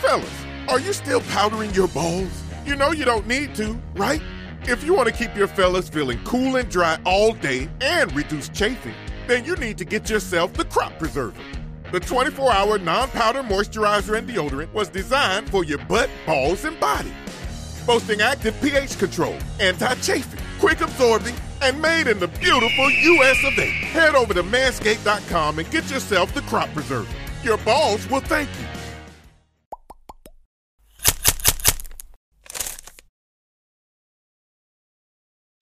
Fellas, are you still powdering your balls? You know you don't need to, right? If you want to keep your fellas feeling cool and dry all day and reduce chafing, then you need to get yourself the Crop Preserver. The 24 hour non powder moisturizer and deodorant was designed for your butt, balls, and body. Boasting active pH control, anti chafing, quick absorbing, and made in the beautiful US of A. Head over to manscaped.com and get yourself the Crop Preserver. Your balls will thank you.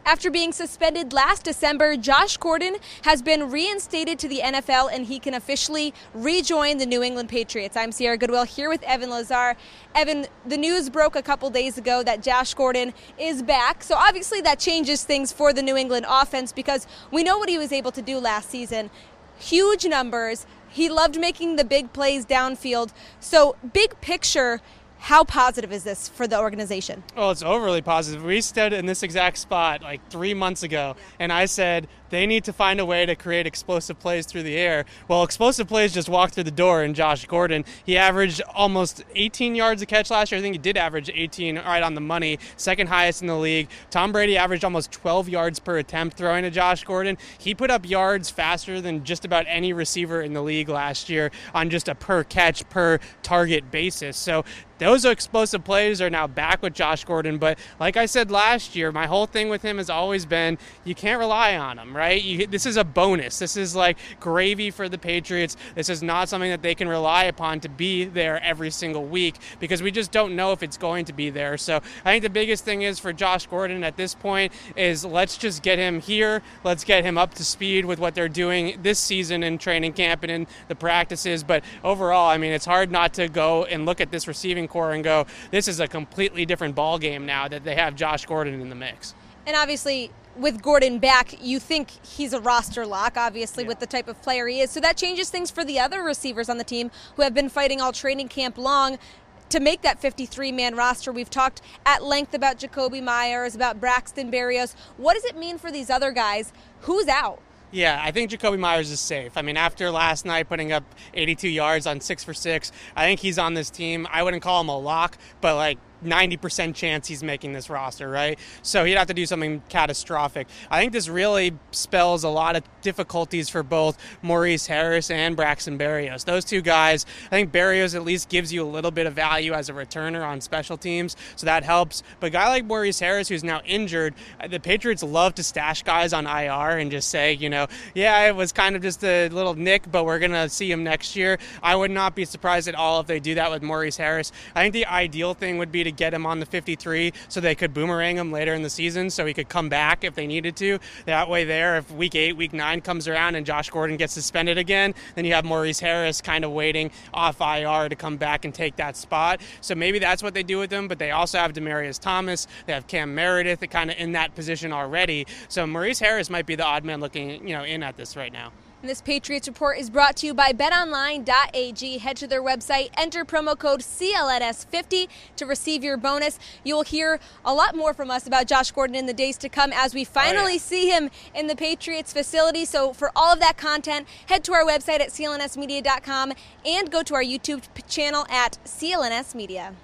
After being suspended last December, Josh Gordon has been reinstated to the NFL and he can officially rejoin the New England Patriots. I'm Sierra Goodwill here with Evan Lazar. Evan, the news broke a couple days ago that Josh Gordon is back. So obviously that changes things for the New England offense because we know what he was able to do last season. Huge numbers. He loved making the big plays downfield. So, big picture, how positive is this for the organization? Well, it's overly positive. We stood in this exact spot like three months ago, and I said they need to find a way to create explosive plays through the air. Well, explosive plays just walked through the door in Josh Gordon. He averaged almost 18 yards a catch last year. I think he did average 18 right on the money, second highest in the league. Tom Brady averaged almost 12 yards per attempt throwing to Josh Gordon. He put up yards faster than just about any receiver in the league last year on just a per catch, per target basis. So those explosive plays are now back with Josh Gordon. But like I said last year, my whole thing with him has always been you can't rely on him, right? You, this is a bonus. This is like gravy for the Patriots. This is not something that they can rely upon to be there every single week because we just don't know if it's going to be there. So I think the biggest thing is for Josh Gordon at this point is let's just get him here. Let's get him up to speed with what they're doing this season in training camp and in the practices. But overall, I mean, it's hard not to go and look at this receiving corps and go, this is a completely different ball game now that they have Josh Gordon in the mix. And obviously, with Gordon back, you think he's a roster lock, obviously, yeah. with the type of player he is. So that changes things for the other receivers on the team who have been fighting all training camp long to make that 53 man roster. We've talked at length about Jakobi Meyers, about Braxton Berrios. What does it mean for these other guys? Who's out? Yeah, I think Jakobi Meyers is safe. I mean, after last night putting up 82 yards on six for six, I think he's on this team. I wouldn't call him a lock, but like 90% chance he's making this roster, right? So he'd have to do something catastrophic. I think this really spells a lot of difficulties for both Maurice Harris and Braxton Berrios. Those two guys, I think Berrios at least gives you a little bit of value as a returner on special teams, so that helps. But a guy like Maurice Harris, who's now injured, uh, the Patriots love to stash guys on IR and just say, you know, yeah, it was kind of just a little nick, but we're going to see him next year. I would not be surprised at all if they do that with Maurice Harris. I think the ideal thing would be to get him on the 53 so they could boomerang him later in the season so he could come back if they needed to. That way, there, if week eight, week nine comes around and Josh Gordon gets suspended again, then you have Maurice Harris kind of waiting off IR to come back and take that spot. So maybe that's what they do with him, but they also have Demaryius Thomas, they have Cam Meredith kind of in that position already. So Maurice Harris might be the odd man looking, you know, in at this right now. And this Patriots report is brought to you by betonline.ag. Head to their website, enter promo code CLNS50 to receive your bonus. You'll hear a lot more from us about Josh Gordon in the days to come as we oh, finally oh, yeah. see him in the Patriots facility. So for all of that content, head to our website at clnsmedia.com and go to our YouTube channel at CLNS Media.